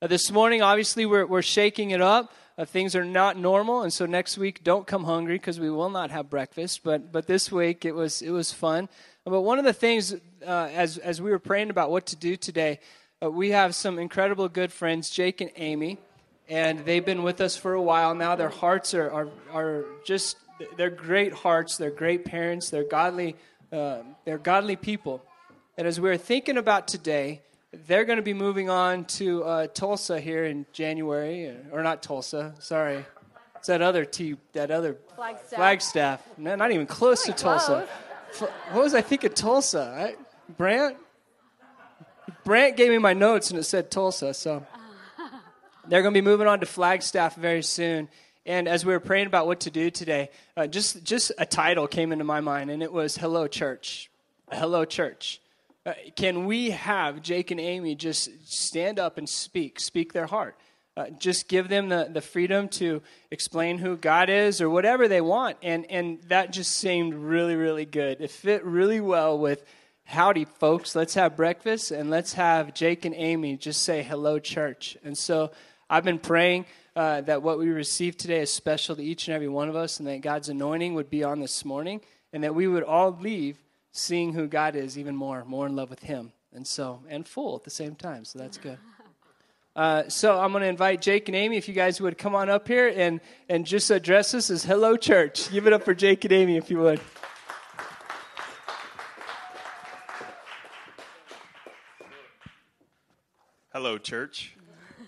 Uh, this morning, obviously, we're, we're shaking it up. Uh, things are not normal, and so next week, don't come hungry because we will not have breakfast. But but this week, it was it was fun. But one of the things, uh, as as we were praying about what to do today, uh, we have some incredible good friends, Jake and Amy, and they've been with us for a while now. Their hearts are are, are just they're great hearts. They're great parents. They're godly. Uh, they're godly people. And as we were thinking about today they're going to be moving on to uh, Tulsa here in January, or not Tulsa. Sorry, it's that other T, that other Flagstaff. Flagstaff. No, not even close to Tulsa. Close. What was I thinking? Tulsa. Brant. Brant gave me my notes and it said Tulsa. So they're going to be moving on to Flagstaff very soon. And as we were praying about what to do today, uh, just just a title came into my mind, and it was "Hello Church." Hello Church. Uh, can we have Jake and Amy just stand up and speak, speak their heart? Uh, just give them the, the freedom to explain who God is or whatever they want. And, and that just seemed really, really good. It fit really well with howdy, folks. Let's have breakfast and let's have Jake and Amy just say hello, church. And so I've been praying uh, that what we received today is special to each and every one of us and that God's anointing would be on this morning and that we would all leave seeing who God is even more, more in love with Him, and so and full at the same time. So that's good. Uh, so I'm going to invite Jake and Amy, if you guys would come on up here and and just address us as "Hello, Church." Give it up for Jake and Amy, if you would. Hello, church.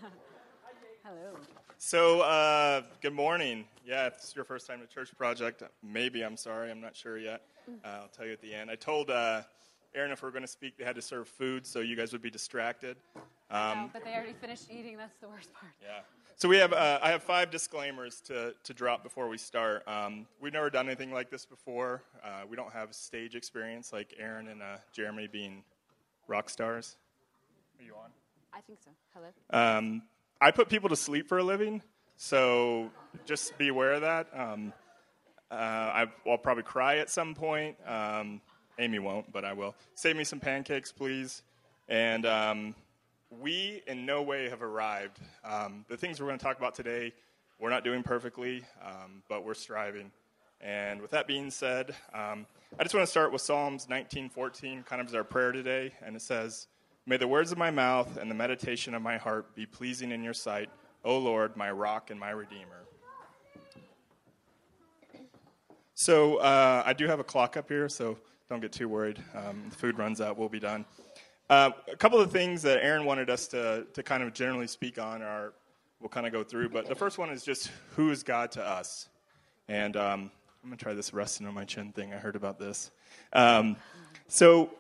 Hello. So, uh, good morning. Yeah, if it's your first time to Church Project, maybe I'm sorry. I'm not sure yet. Uh, I'll tell you at the end. I told uh, Aaron if we are going to speak, they had to serve food, so you guys would be distracted. Um, but they already finished eating. That's the worst part. Yeah. So we have. Uh, I have five disclaimers to to drop before we start. Um, we've never done anything like this before. Uh, we don't have stage experience like Aaron and uh, Jeremy being rock stars. Are you on? I think so. Hello. Um, I put people to sleep for a living, so just be aware of that. Um, uh, I, will probably cry at some point. Um, Amy won't, but I will. Save me some pancakes, please. And um, we, in no way, have arrived. Um, the things we're going to talk about today, we're not doing perfectly, um, but we're striving. And with that being said, um, I just want to start with Psalms 19:14, kind of as our prayer today, and it says, "May the words of my mouth and the meditation of my heart be pleasing in your sight, O Lord, my rock and my redeemer." So uh, I do have a clock up here, so don't get too worried. Um, the food runs out, we'll be done. Uh, a couple of things that Aaron wanted us to, to kind of generally speak on are we'll kind of go through, but the first one is just who is God to us? And um, I'm going to try this resting on my chin thing. I heard about this. Um, so,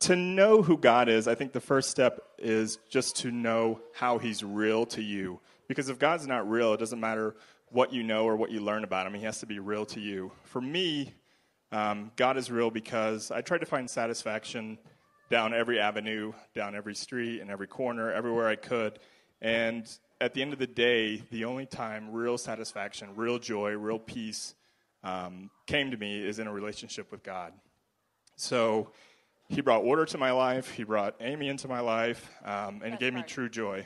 to know who God is, I think the first step is just to know how He's real to you. Because if God's not real, it doesn't matter what you know or what you learn about him. He has to be real to you. For me, um, God is real because I tried to find satisfaction down every avenue, down every street, and every corner, everywhere I could. And at the end of the day, the only time real satisfaction, real joy, real peace um, came to me is in a relationship with God. So he brought order to my life, he brought Amy into my life, um, and he gave me true joy.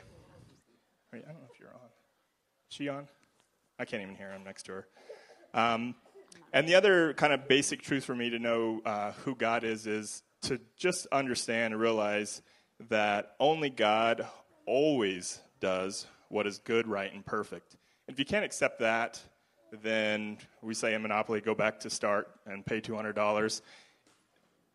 Wait, I don't know if you're on. Is she on? I can't even hear him next to her. Um, and the other kind of basic truth for me to know uh, who God is is to just understand and realize that only God always does what is good, right, and perfect. And if you can't accept that, then we say in Monopoly, go back to start and pay $200.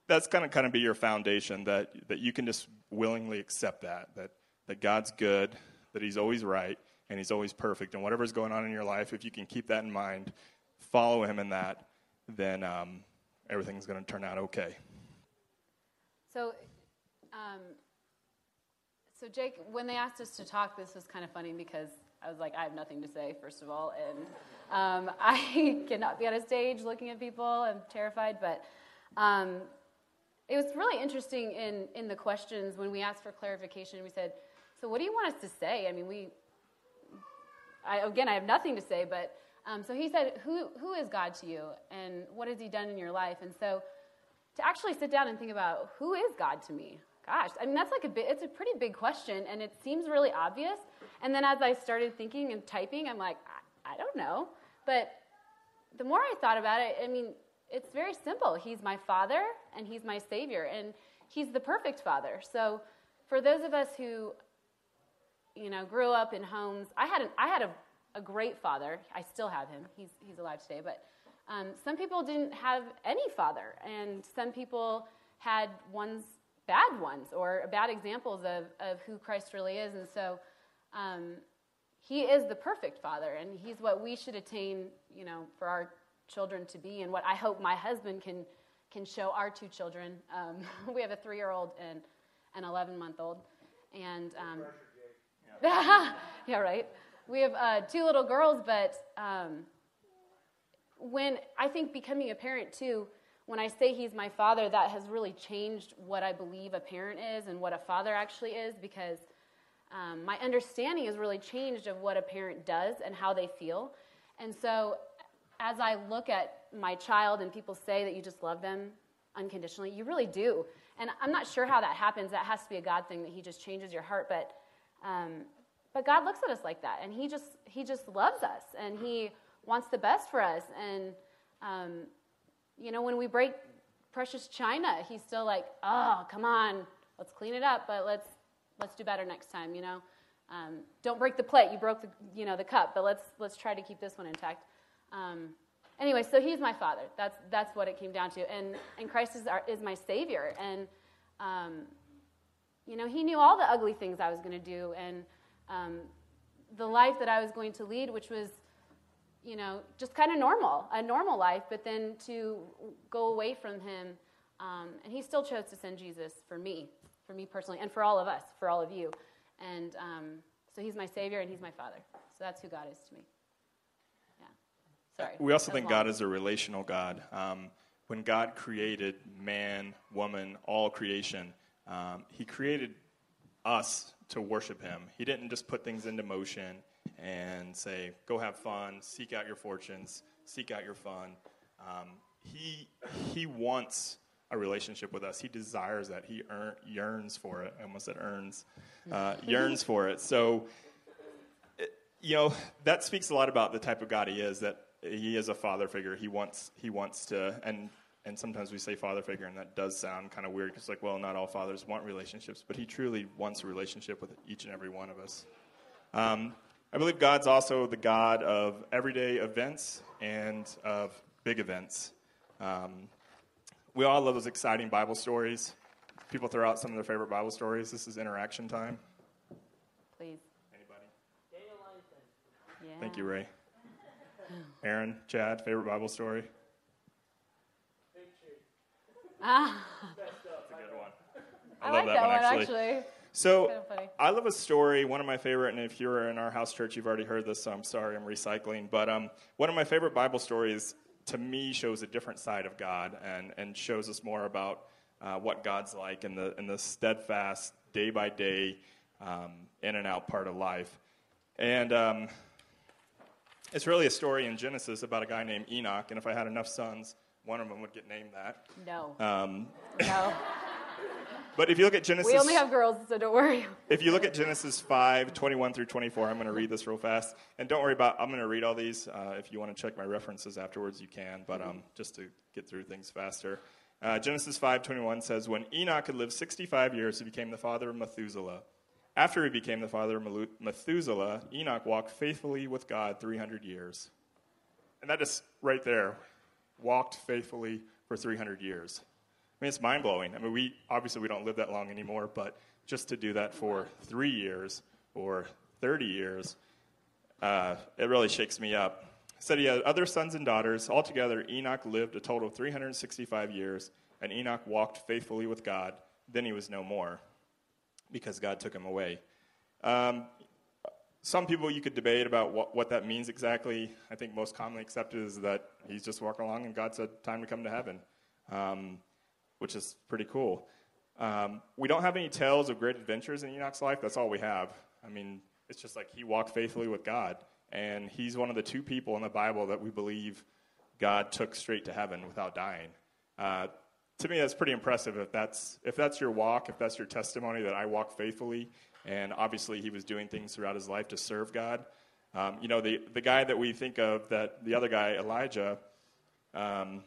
That's going to kind of be your foundation that, that you can just willingly accept that, that, that God's good, that He's always right, and He's always perfect. And whatever's going on in your life, if you can keep that in mind, follow Him in that, then um, everything's going to turn out okay. So, um, so Jake, when they asked us to talk, this was kind of funny because I was like, I have nothing to say, first of all, and um, I cannot be on a stage looking at people. I'm terrified, but um, it was really interesting in in the questions when we asked for clarification. We said, "So, what do you want us to say?" I mean, we I, again, I have nothing to say, but um, so he said, who, who is God to you? And what has he done in your life? And so to actually sit down and think about who is God to me? gosh, I mean, that's like a bit, it's a pretty big question, and it seems really obvious. And then as I started thinking and typing, I'm like, I, I don't know. But the more I thought about it, I mean, it's very simple. He's my father, and he's my savior, and he's the perfect father. So for those of us who, you know, grew up in homes, I had, an, I had a, a great father. I still have him. He's, he's alive today. But um, some people didn't have any father, and some people had ones bad ones or bad examples of, of who Christ really is. And so um, he is the perfect father, and he's what we should attain, you know, for our children to be, and what I hope my husband can can show our two children. Um, we have a three-year-old and an 11-month-old, and um, yeah, right. We have uh, two little girls, but um, when I think becoming a parent too when I say he's my father, that has really changed what I believe a parent is and what a father actually is because um, my understanding has really changed of what a parent does and how they feel. And so as I look at my child and people say that you just love them unconditionally, you really do. And I'm not sure how that happens. That has to be a God thing that He just changes your heart. But um, but God looks at us like that, and He just He just loves us, and He wants the best for us. And um, you know, when we break precious china, he's still like, oh, come on, let's clean it up, but let's let's do better next time. You know, um, don't break the plate. You broke the you know the cup, but let's let's try to keep this one intact. Um, anyway, so he's my father. That's that's what it came down to, and and Christ is our, is my savior, and um, you know he knew all the ugly things I was going to do, and um, the life that I was going to lead, which was you know, just kind of normal, a normal life, but then to go away from him. Um, and he still chose to send Jesus for me, for me personally, and for all of us, for all of you. And um, so he's my Savior and he's my Father. So that's who God is to me. Yeah. Sorry. We also think long. God is a relational God. Um, when God created man, woman, all creation, um, he created us to worship him. He didn't just put things into motion and say, go have fun, seek out your fortunes, seek out your fun. Um, he, he wants a relationship with us. He desires that. He earn, yearns for it. I almost said earns. Uh, yearns for it. So, it, you know, that speaks a lot about the type of God he is, that he is a father figure. He wants, he wants to, and, and sometimes we say father figure, and that does sound kind of weird because, like, well, not all fathers want relationships, but he truly wants a relationship with each and every one of us. Um, I believe God's also the God of everyday events and of big events. Um, we all love those exciting Bible stories. People throw out some of their favorite Bible stories. This is interaction time. Please. Anybody? Yeah. Thank you, Ray. Aaron, Chad, favorite Bible story? Ah. That's a good one. I, I love like that, one, actually. actually. So I love a story. One of my favorite, and if you're in our house church, you've already heard this. So I'm sorry, I'm recycling. But um, one of my favorite Bible stories, to me, shows a different side of God and and shows us more about uh, what God's like in the and the steadfast, day by day, um, in and out part of life. And um, it's really a story in Genesis about a guy named Enoch. And if I had enough sons, one of them would get named that. No. Um, no. But if you look at Genesis. We only have girls, so don't worry. If you look at Genesis 5, 21 through 24, I'm going to read this real fast. And don't worry about, I'm going to read all these. Uh, if you want to check my references afterwards, you can, but um, just to get through things faster. Uh, Genesis 5, 21 says, When Enoch had lived 65 years, he became the father of Methuselah. After he became the father of Methuselah, Enoch walked faithfully with God 300 years. And that is right there. Walked faithfully for 300 years I mean, it's mind blowing. I mean, we obviously we don't live that long anymore, but just to do that for three years or 30 years, uh, it really shakes me up. Said he had other sons and daughters. Altogether, Enoch lived a total of 365 years, and Enoch walked faithfully with God. Then he was no more because God took him away. Um, some people you could debate about what, what that means exactly. I think most commonly accepted is that he's just walking along and God said, Time to come to heaven. Um, which is pretty cool. Um, we don't have any tales of great adventures in Enoch's life. That's all we have. I mean, it's just like he walked faithfully with God. And he's one of the two people in the Bible that we believe God took straight to heaven without dying. Uh, to me, that's pretty impressive. If that's if that's your walk, if that's your testimony that I walk faithfully, and obviously he was doing things throughout his life to serve God. Um, you know, the the guy that we think of, that the other guy, Elijah. Um,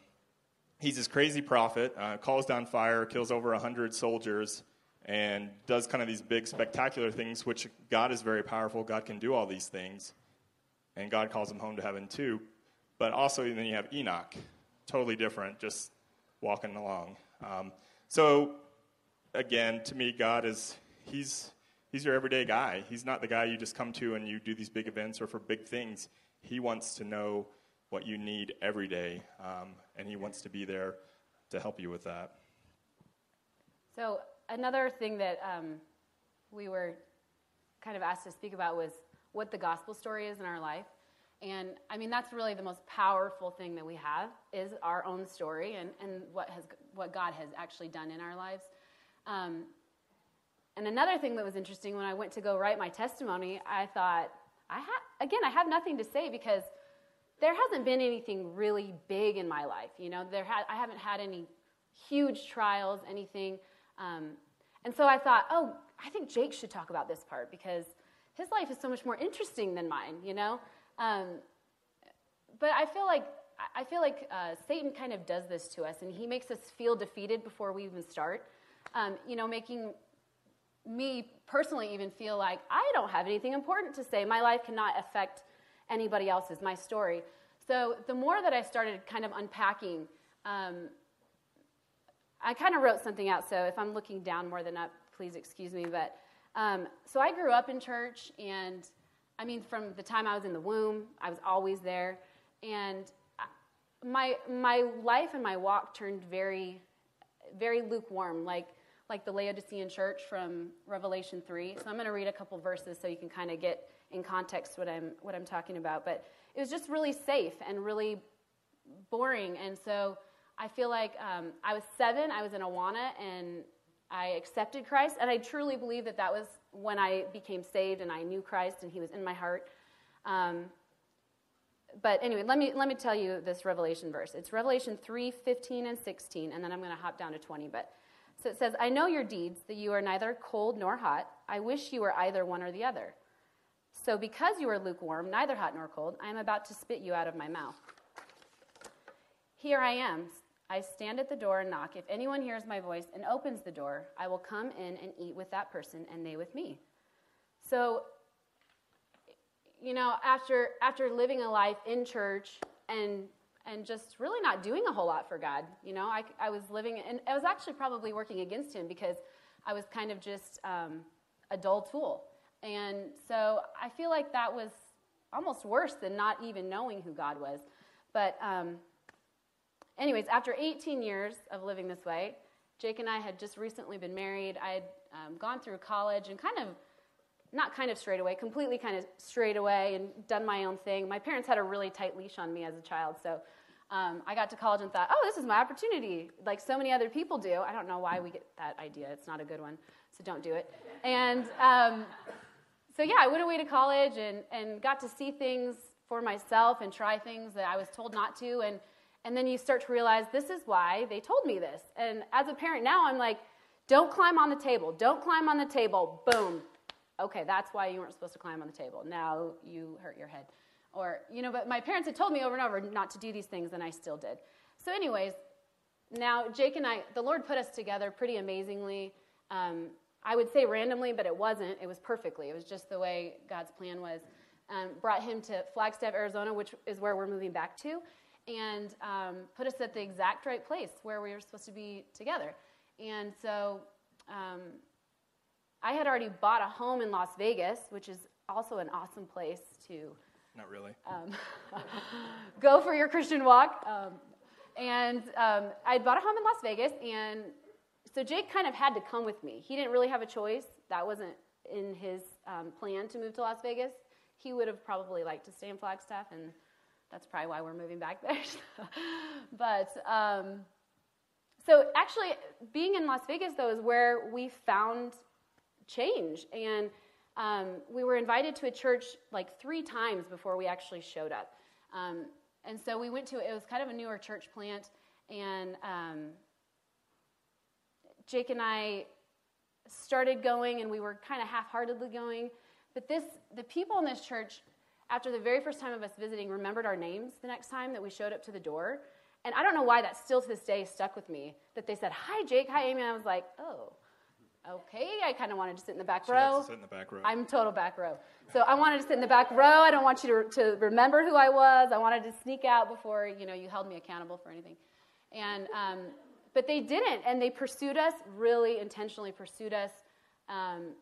he's this crazy prophet, uh, calls down fire, kills over hundred soldiers, and does kind of these big, spectacular things. Which God is very powerful. God can do all these things, and God calls him home to heaven too. But also, then you have Enoch, totally different, just walking along. Um, so, again, to me, God is, he's, he's your everyday guy. He's not the guy you just come to and you do these big events or for big things. He wants to know what you need every day, um, and he wants to be there to help you with that. So, another thing that um, we were kind of asked to speak about was what the gospel story is in our life. And I mean, that's really the most powerful thing that we have is our own story and, and what, has, what God has actually done in our lives. Um, and another thing that was interesting when I went to go write my testimony, I thought, I ha- again, I have nothing to say because there hasn't been anything really big in my life. You know, there ha- I haven't had any huge trials, anything. Um, and so I thought, oh, I think Jake should talk about this part because his life is so much more interesting than mine, you know? Um, but I feel like I feel like uh, Satan kind of does this to us, and he makes us feel defeated before we even start. Um, you know, making me personally even feel like I don't have anything important to say. My life cannot affect anybody else's, my story. So the more that I started kind of unpacking, um, I kind of wrote something out. So if I'm looking down more than up, please excuse me. But um, so I grew up in church, and I mean, from the time I was in the womb, I was always there. And my, my life and my walk turned very, very lukewarm, like, like the Laodicean church from Revelation 3. So I'm going to read a couple verses so you can kind of get in context what I'm, what I'm talking about. But it was just really safe and really boring. And so I feel like um, I was seven, I was in Awana, and I accepted Christ, and I truly believe that that was when I became saved and I knew Christ and He was in my heart. Um, but anyway, let me let me tell you this Revelation verse. It's Revelation 3, 15 and 16, and then I'm going to hop down to 20. But so it says, I know your deeds, that you are neither cold nor hot. I wish you were either one or the other. So because you are lukewarm, neither hot nor cold, I am about to spit you out of my mouth. Here I am. I stand at the door and knock. If anyone hears my voice and opens the door, I will come in and eat with that person and they with me. So, you know, after after living a life in church and and just really not doing a whole lot for God, you know, I, I was living and I was actually probably working against Him because I was kind of just um, a dull tool. And so I feel like that was almost worse than not even knowing who God was. But um, anyways, after 18 years of living this way, Jake and I had just recently been married. I had um, gone through college and kind of, not kind of straight away, completely kind of straight away and done my own thing. My parents had a really tight leash on me as a child, so um, I got to college and thought, oh, this is my opportunity, like so many other people do. I don't know why we get that idea. It's not a good one, so don't do it. And um, so, yeah, I went away to college and, and got to see things for myself and try things that I was told not to. And and then you start to realize this is why they told me this. And as a parent now, I'm like, don't climb on the table. Don't climb on the table. Boom. Okay, that's why you weren't supposed to climb on the table. Now you hurt your head. Or, you know, but my parents had told me over and over not to do these things, and I still did. So, anyways, now Jake and I, the Lord put us together pretty amazingly. Um, I would say randomly, but it wasn't. It was perfectly. It was just the way God's plan was. Um, brought him to Flagstaff, Arizona, which is where we're moving back to and um, put us at the exact right place where we were supposed to be together. And so um, I had already bought a home in Las Vegas, which is also an awesome place to. Not really. Um, go for your Christian walk. Um, and um, I bought a home in Las Vegas, and so Jake kind of had to come with me. He didn't really have a choice. That wasn't in his um, plan to move to Las Vegas. He would have probably liked to stay in Flagstaff, and that's probably why we're moving back there. but um, so actually, being in Las Vegas though is where we found change, and um, we were invited to a church like three times before we actually showed up. Um, and so we went to it was kind of a newer church plant, and um, Jake and I started going, and we were kind of half-heartedly going. But this, the people in this church, after the very first time of us visiting, remembered our names the next time that we showed up to the door. And I don't know why that still to this day stuck with me. That they said, "Hi, Jake. Hi, Amy." And I was like, "Oh, okay." I kind of wanted to sit in the back She row. sit in the back row. I'm total back row. So I wanted to sit in the back row. I don't want you to, to remember who I was. I wanted to sneak out before you know you held me accountable for anything. And um, but they didn't, and they pursued us really intentionally. Pursued us. Um,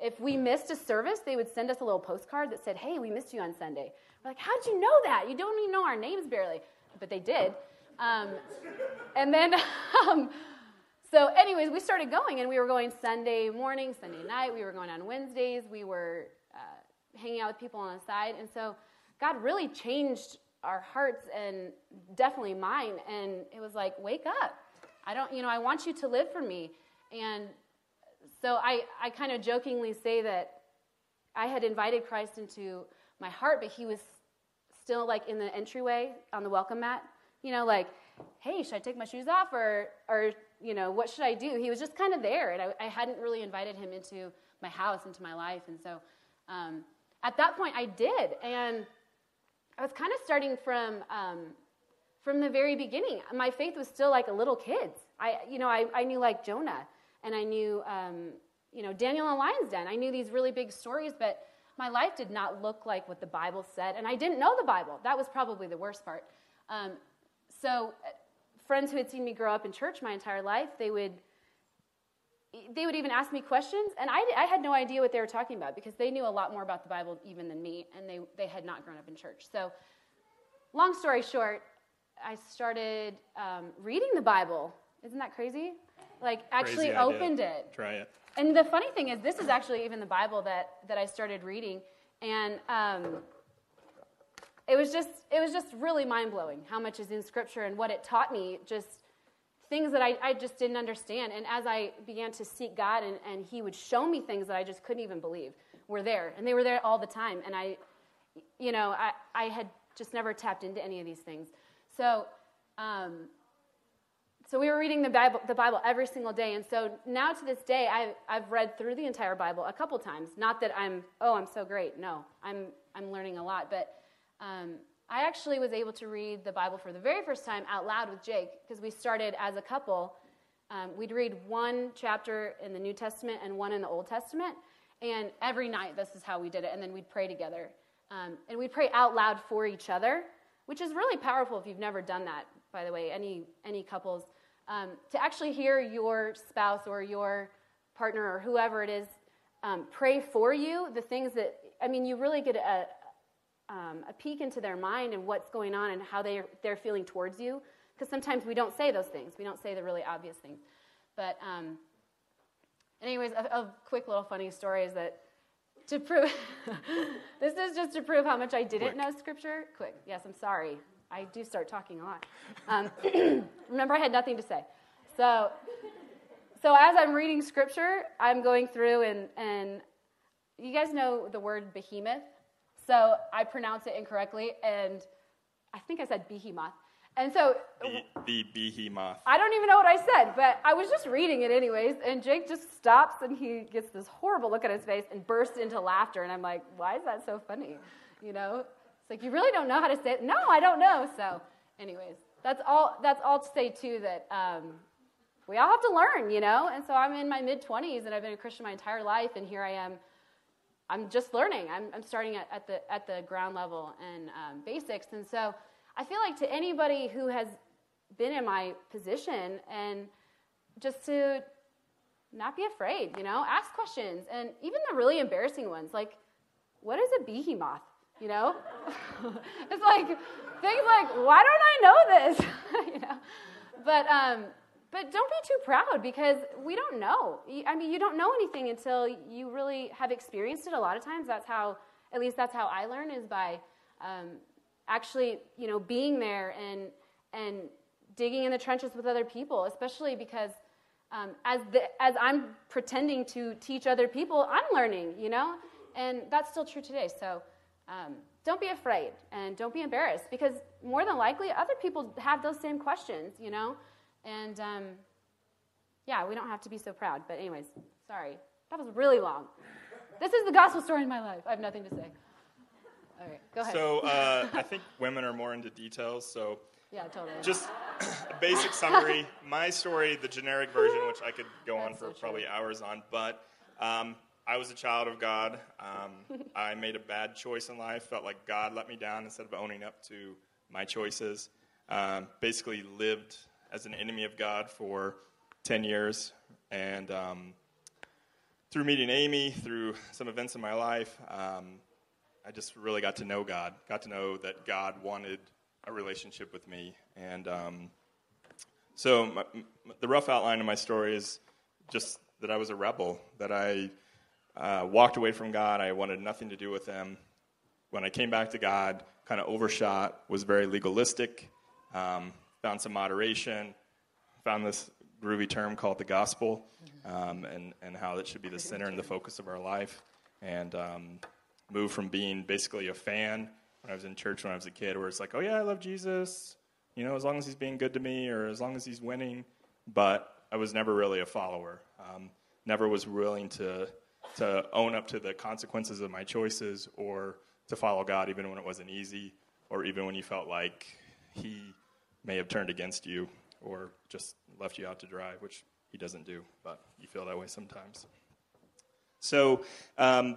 if we missed a service, they would send us a little postcard that said, "Hey, we missed you on Sunday." We're like, "How'd you know that? You don't even know our names barely." But they did. Um, and then, um, so anyways, we started going, and we were going Sunday morning, Sunday night. We were going on Wednesdays. We were uh, hanging out with people on the side, and so God really changed our hearts and definitely mine. And it was like, wake up! I don't, you know, I want you to live for me. And so I, I kind of jokingly say that I had invited Christ into my heart, but he was still like in the entryway on the welcome mat, you know, like, hey, should I take my shoes off or, or you know, what should I do? He was just kind of there, and I, I hadn't really invited him into my house, into my life. And so um, at that point, I did. And I was kind of starting from, um, from the very beginning. My faith was still like a little kid's. I, you know, I, I knew like Jonah, and I knew, um, you know, Daniel and Lion's Den. I knew these really big stories, but my life did not look like what the Bible said, and I didn't know the Bible. That was probably the worst part. Um, so, friends who had seen me grow up in church my entire life, they would they would even ask me questions, and I, I had no idea what they were talking about because they knew a lot more about the Bible even than me, and they, they had not grown up in church. So, long story short, I started um, reading the Bible. Isn't that crazy? Like, actually Crazy opened it. Try it. And the funny thing is, this is actually even the Bible that, that I started reading, and um, it was just it was just really mind blowing how much is in Scripture and what it taught me. Just things that I, I just didn't understand. And as I began to seek God, and, and He would show me things that I just couldn't even believe were there, and they were there all the time. And I, you know, I, I had just never tapped into any of these things. So. Um, so we were reading the Bible, the Bible every single day, and so now to this day, I've, I've read through the entire Bible a couple times. Not that I'm, oh, I'm so great. No, I'm, I'm learning a lot. But um, I actually was able to read the Bible for the very first time out loud with Jake because we started as a couple. Um, we'd read one chapter in the New Testament and one in the Old Testament, and every night this is how we did it, and then we'd pray together. Um, and we'd pray out loud for each other, which is really powerful if you've never done that, by the way, any, any couples. Um, to actually hear your spouse or your partner or whoever it is um, pray for you, the things that, I mean, you really get a, um, a peek into their mind and what's going on and how they're, they're feeling towards you. Because sometimes we don't say those things, we don't say the really obvious things. But, um, anyways, a, a quick little funny story is that to prove, this is just to prove how much I didn't Quick. know Scripture. Quick, yes, I'm sorry. I do start talking a lot. Um, remember, I had nothing to say. So, so as I'm reading Scripture, I'm going through and, and you guys know the word behemoth. So I pronounce it incorrectly, and I think I said behemoth. And so The, the behemoth. I don't even know what I said, but I was just reading it anyways. And Jake just stops and he gets this horrible look on his face and bursts into laughter. And I'm like, why is that so funny? You know? It's like, you really don't know how to say it? No, I don't know. So, anyways, that's all, that's all to say, too, that um, we all have to learn, you know? And so I'm in my mid 20s and I've been a Christian my entire life. And here I am. I'm just learning. I'm, I'm starting at, at, the, at the ground level and um, basics. And so I feel like to anybody who has been in my position and just to not be afraid, you know, ask questions and even the really embarrassing ones, like, what is a behemoth? You know? it's like things like, why don't I know this? you know? But um, but don't be too proud because we don't know. I mean, you don't know anything until you really have experienced it. A lot of times, that's how, at least that's how I learn, is by um, actually, you know, being there and and digging in the trenches with other people, especially because um, as the, as I'm pretending to teach other people, I'm learning, you know, and that's still true today. So. Um, don't be afraid and don't be embarrassed because more than likely other people have those same questions, you know, and um, yeah, we don't have to be so proud. But, anyways, sorry. That was really long. This is the gospel story in my life. I have nothing to say. All right, go ahead. So uh, I think women are more into details. So yeah, totally. just a basic summary. My story, the generic version, which I could go on for so probably hours on, but um, I was a child of God. Um, I made a bad choice in life. Felt like God let me down instead of owning up to my choices. Um, basically, lived as an enemy of God for ten years, and um, through meeting Amy, through some events in my life, um, I just really got to know God. Got to know that God wanted a relationship with me, and um, so my, the rough outline of my story is just that I was a rebel. That I uh, walked away from God. I wanted nothing to do with Him. When I came back to God, kind of overshot. Was very legalistic. Um, found some moderation. Found this groovy term called the gospel, um, and and how that should be the center and the focus of our life. And um, moved from being basically a fan when I was in church when I was a kid, where it's like, oh yeah, I love Jesus, you know, as long as he's being good to me or as long as he's winning. But I was never really a follower. Um, never was willing to to own up to the consequences of my choices or to follow God, even when it wasn't easy, or even when you felt like He may have turned against you or just left you out to dry, which He doesn't do, but you feel that way sometimes. So, um,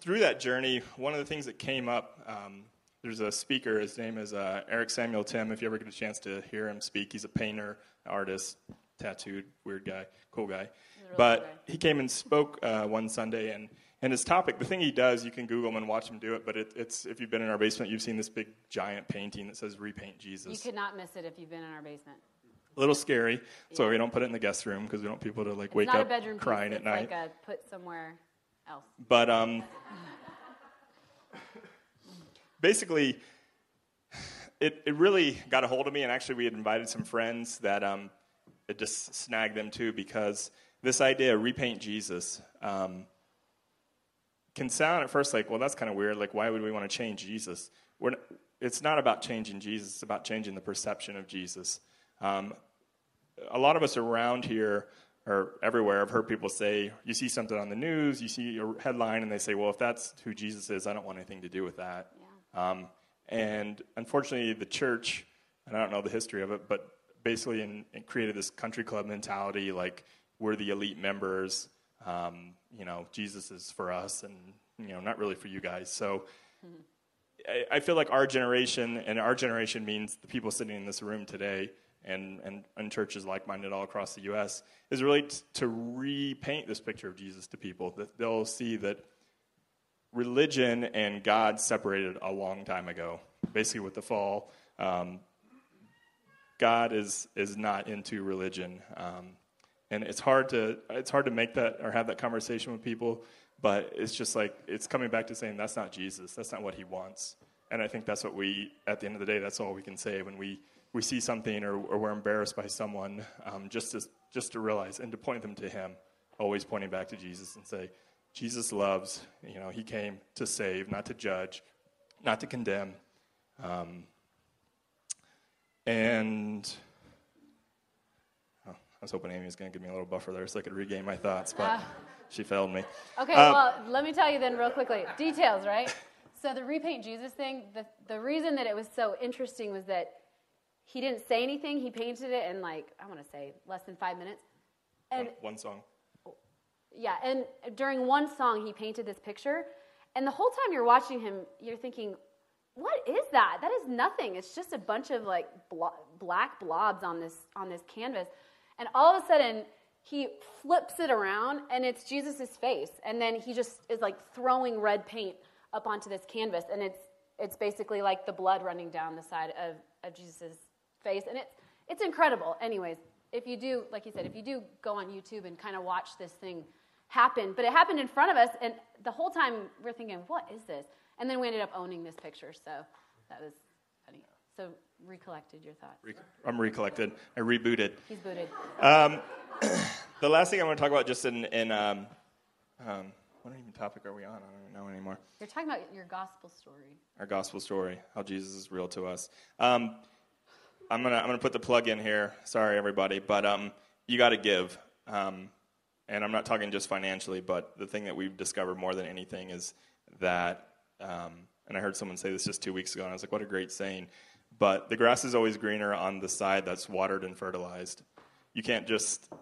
through that journey, one of the things that came up, um, there's a speaker. His name is uh, Eric Samuel Timm. If you ever get a chance to hear him speak, he's a painter, artist, tattooed, weird guy, cool guy. really but guy. he came and spoke uh, one Sunday, and, and his topic, the thing he does, you can Google him and watch him do it. But it, it's if you've been in our basement, you've seen this big giant painting that says "Repaint Jesus." you could not miss it if you've been in our basement. a little scary, so we don't put it in the guest room because we don't want people to like It's wake up crying piece. at night. like a put somewhere else. But um, basically, it, it really got a hold of me, and actually, we had invited some friends that um, it just snagged them too because this idea, repaint Jesus, um, can sound at first like, well, that's kind of weird. Like, why would we want to change Jesus? We're it's not about changing Jesus, it's about changing the perception of Jesus. Um, a lot of us around here or everywhere have heard people say, you see something on the news, you see a headline, and they say, well, if that's who Jesus is, I don't want anything to do with that. Um, and unfortunately, the church, and I don't know the history of it, but basically in, it created this country club mentality like we're the elite members, um, you know, Jesus is for us and, you know, not really for you guys. So I, I feel like our generation, and our generation means the people sitting in this room today, and, and, and churches like minded all across the U.S., is really t- to repaint this picture of Jesus to people. That they'll see that religion and God separated a long time ago, basically with the fall. Um, God is, is not into religion. Um, and it's hard to it's hard to make that or have that conversation with people but it's just like it's coming back to saying that's not jesus. That's not what he wants. And i think that's what we at the end of the day that's all we can say when we we see something or, or we're embarrassed by someone um, just to just to realize and to point them to him always pointing back to jesus and say jesus loves you know he came to save not to judge not to condemn. Um, and was hoping Amy was going to give me a little buffer there so I could regain my thoughts, but Ah. she failed me. Okay, Um, well, let me tell you then, real quickly. Details, right? So the repaint Jesus thing, the, the reason that it was so interesting was that he didn't say anything. He painted it in like, I want to say, less than five minutes. And One, one song. yeah, and during one song, he painted this picture. And the whole time you're watching him, you're thinking, what is that? That is nothing. It's just a bunch of like blo- black blobs on this on this canvas. And all of a sudden, he flips it around, and it's Jesus' face. And then he just is like throwing red paint up onto this canvas, and it's it's basically like the blood running down the side of, of Jesus' face, and it's it's incredible. Anyways, if you do, like you said, if you do go on YouTube and kind of watch this thing happen, but it happened in front of us, and the whole time we're thinking, what is this? And then we ended up owning this picture, so that was. So recollected your thoughts. Re- I'm recollected. I rebooted. He's booted. The last thing I want to talk about, just in, in um, um, what even topic are we on? I don't even know anymore. You're talking about your gospel story. Our gospel story, how Jesus is real to us. Um, I'm gonna I'm gonna put the plug in here. Sorry, everybody, but um, you got to give. Um, and I'm not talking just financially, but the thing that we've discovered more than anything is that, um, and I heard someone say this just two weeks ago, and I was like, what a great saying. But the grass is always greener on the side that's watered and fertilized. You can't just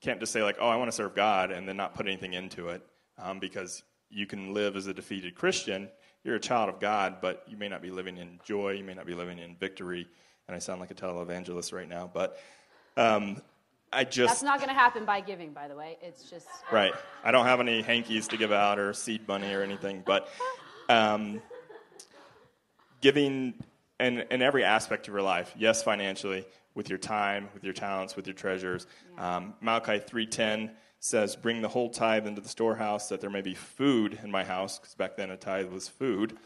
can't just say like, oh, I want to serve God, and then not put anything into it, um, because you can live as a defeated Christian. You're a child of God, but you may not be living in joy. You may not be living in victory. And I sound like a televangelist right now, but um, I just. That's not going to happen by giving, by the way. It's just. Right. I don't have any hankies to give out or seed money or anything, but um, giving in, in every aspect of your life, yes, financially, with your time, with your talents, with your treasures. Yeah. Um, Malachi 3.10 says, bring the whole tithe into the storehouse that there may be food in my house, because back then a tithe was food.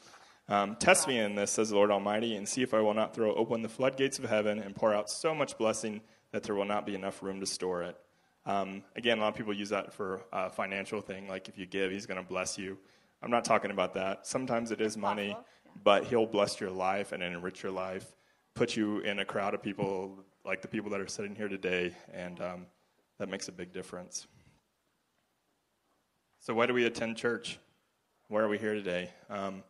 Um, test me in this, says the Lord Almighty, and see if I will not throw open the floodgates of heaven and pour out so much blessing that there will not be enough room to store it. Um, again, a lot of people use that for a financial thing, like if you give, He's going to bless you. I'm not talking about that. Sometimes it is money. But He'll bless your life and enrich your life, put you in a crowd of people like the people that are sitting here today, and um, that makes a big difference. So, why do we attend church? Why are we here today? Um,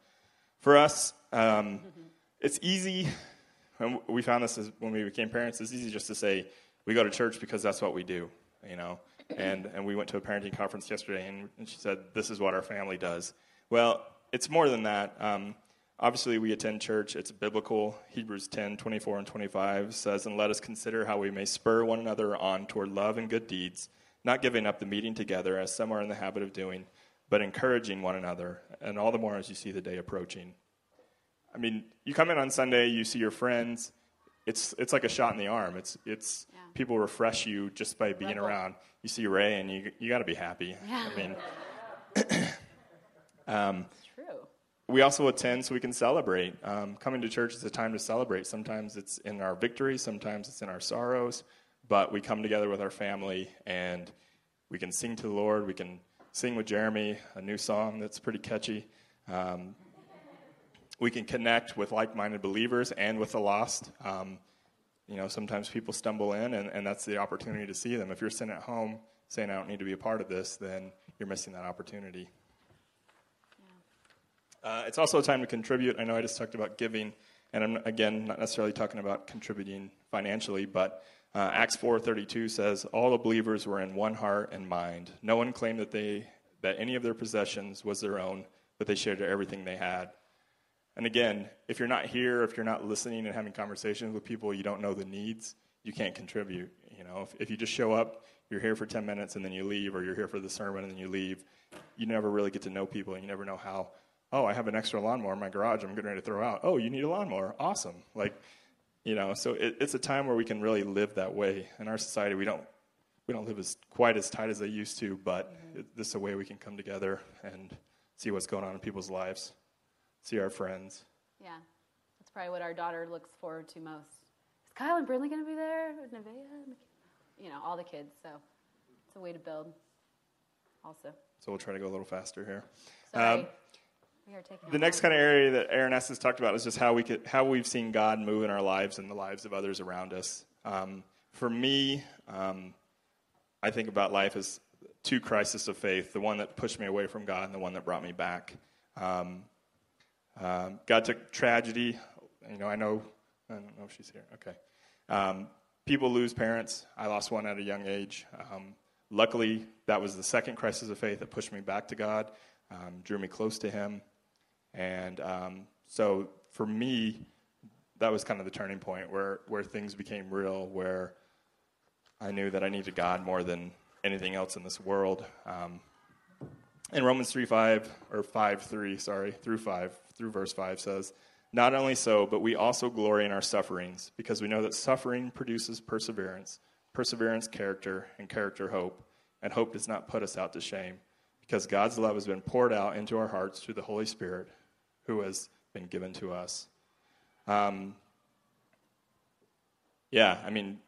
for us, um, it's easy and we found this when we became parents, it's easy just to say, we go to church because that's what we do, you know. And, and we went to a parenting conference yesterday, and, and she said, this is what our family does. Well, it's more than that. Um, obviously, we attend church. It's biblical. Hebrews 10, 24 and 25 says, And let us consider how we may spur one another on toward love and good deeds, not giving up the meeting together, as some are in the habit of doing, but encouraging one another, and all the more as you see the day approaching. I mean, you come in on Sunday, you see your friends. It's it's like a shot in the arm. It's it's yeah. people refresh you just by being around. You see Ray, and you you got to be happy. Yeah. I mean, um. We also attend so we can celebrate. Um, coming to church is a time to celebrate. Sometimes it's in our victory, sometimes it's in our sorrows, but we come together with our family and we can sing to the Lord. We can sing with Jeremy a new song that's pretty catchy. Um, we can connect with like-minded believers and with the lost. Um, you know, sometimes people stumble in, and, and that's the opportunity to see them. If you're sitting at home saying, I don't need to be a part of this, then you're missing that opportunity. Uh, it's also a time to contribute. I know I just talked about giving, and I'm, again, not necessarily talking about contributing financially, but uh, Acts 4.32 says, All the believers were in one heart and mind. No one claimed that, they, that any of their possessions was their own, but they shared everything they had. And again, if you're not here, if you're not listening and having conversations with people, you don't know the needs, you can't contribute. You know, if, if you just show up, you're here for 10 minutes and then you leave, or you're here for the sermon and then you leave, you never really get to know people and you never know how, oh, I have an extra lawnmower in my garage I'm getting ready to throw out. Oh, you need a lawnmower. Awesome. Like, you know, so it, it's a time where we can really live that way. In our society, we don't, we don't live as quite as tight as they used to, but mm-hmm. it, this is a way we can come together and see what's going on in people's lives see our friends. Yeah, that's probably what our daughter looks forward to most. Is Kyle and Brinley going to be there? Nevaeh? You know, all the kids. So it's a way to build also. So we'll try to go a little faster here. Sorry. Um, the next kind of area that Aaron S. has talked about is just how we could, how we've seen God move in our lives and the lives of others around us. Um, for me, um, I think about life as two crises of faith: the one that pushed me away from God and the one that brought me back. Um, um, God took tragedy. You know, I know, I don't know if she's here. Okay. Um, people lose parents. I lost one at a young age. Um, luckily, that was the second crisis of faith that pushed me back to God, um, drew me close to Him. And um, so for me, that was kind of the turning point where, where things became real, where I knew that I needed God more than anything else in this world. Um, in Romans 3 5, or 5 3, sorry, through 5, through verse 5 says, Not only so, but we also glory in our sufferings, because we know that suffering produces perseverance, perseverance, character, and character, hope. And hope does not put us out to shame, because God's love has been poured out into our hearts through the Holy Spirit, who has been given to us. Um, yeah, I mean,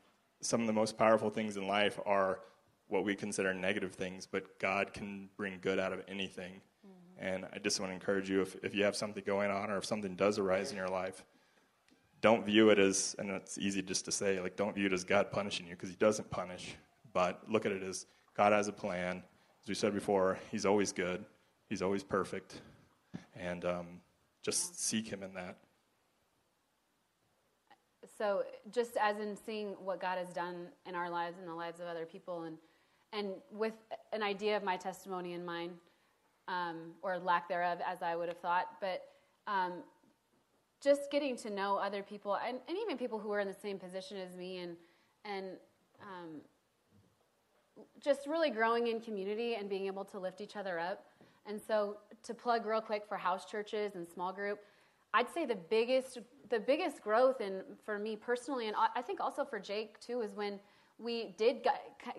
some of the most powerful things in life are what we consider negative things, but God can bring good out of anything. Mm-hmm. And I just want to encourage you if, if you have something going on or if something does arise in your life, don't view it as, and it's easy just to say, like, don't view it as God punishing you because He doesn't punish, but look at it as God has a plan. As we said before, He's always good, He's always perfect, and um, just seek Him in that. So, just as in seeing what God has done in our lives and the lives of other people, and and with an idea of my testimony in mind, um, or lack thereof, as I would have thought, but um, just getting to know other people, and, and, even people who are in the same position as me, and and um, just really growing in community and being able to lift each other up. And so, to plug real quick for house churches and small group, I'd say the biggest the biggest growth in for me personally, and I think also for Jake too, is when we did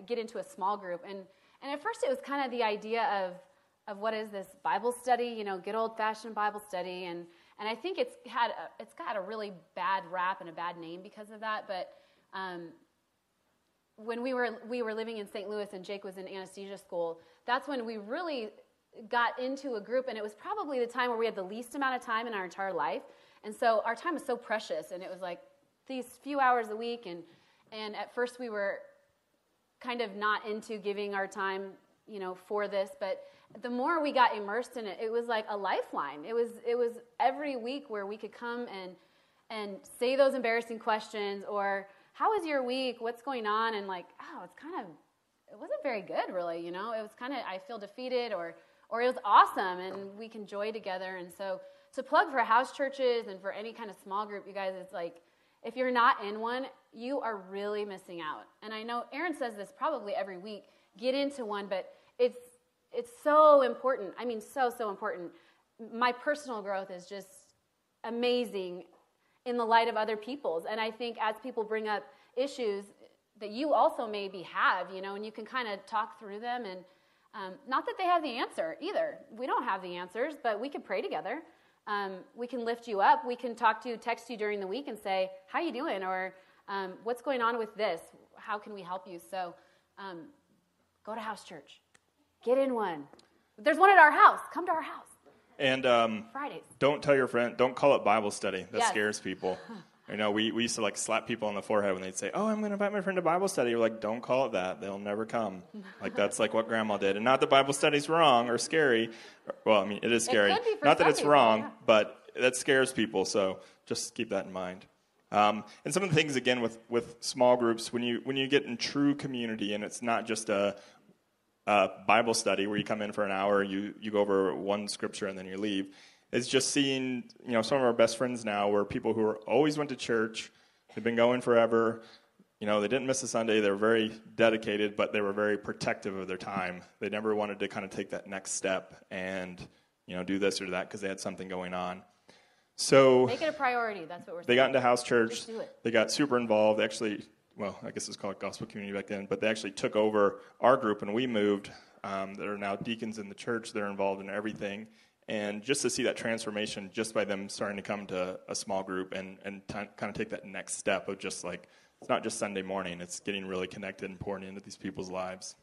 get into a small group. And and at first it was kind of the idea of of what is this Bible study, you know, good old fashioned Bible study, and and I think it's had a, it's got a really bad rap and a bad name because of that. But um, when we were we were living in St. Louis and Jake was in anesthesia school, that's when we really got into a group, and it was probably the time where we had the least amount of time in our entire life. And so our time was so precious, and it was like these few hours a week. And, and at first, we were kind of not into giving our time, you know, for this. But the more we got immersed in it, it was like a lifeline. It was, it was every week where we could come and, and say those embarrassing questions or, how was your week? What's going on? And like, oh, it's kind of, it wasn't very good, really. You know, it was kind of, I feel defeated or, or it was awesome and we can joy together. And so to plug for house churches and for any kind of small group, you guys, it's like if you're not in one, you are really missing out. And I know Aaron says this probably every week get into one, but it's, it's so important. I mean, so, so important. My personal growth is just amazing in the light of other people's. And I think as people bring up issues that you also maybe have, you know, and you can kind of talk through them and um, not that they have the answer either. We don't have the answers, but we can pray together. Um, we can lift you up. We can talk to you, text you during the week and say, how you doing? Or um, what's going on with this? How can we help you? So um, go to house church. Get in one. There's one at our house. Come to our house. And um, Fridays. Don't tell your friend, don't call it Bible study. That yes. scares people. You know, we, we used to like slap people on the forehead when they'd say, "Oh, I'm going to invite my friend to Bible study." You're like, "Don't call it that. They'll never come." like that's like what Grandma did. And not that Bible study's wrong or scary. Well, I mean, it is scary. It not that it's people, wrong, yeah. but that scares people. So just keep that in mind. Um, and some of the things again with with small groups when you when you get in true community and it's not just a, a Bible study where you come in for an hour, you you go over one scripture and then you leave is just seeing, you know, some of our best friends now were people who were always went to church, they've been going forever. You know, they didn't miss a Sunday. They were very dedicated, but they were very protective of their time. They never wanted to kind of take that next step and, you know, do this or that because they had something going on. So make it a priority. That's what we're. They saying. got into house church. Just do it. They got super involved. Actually, well, I guess it's called gospel community back then, but they actually took over our group and we moved. Um, that are now deacons in the church. They're involved in everything. And just to see that transformation just by them starting to come to a small group and, and t- kind of take that next step of just like, it's not just Sunday morning, it's getting really connected and pouring into these people's lives.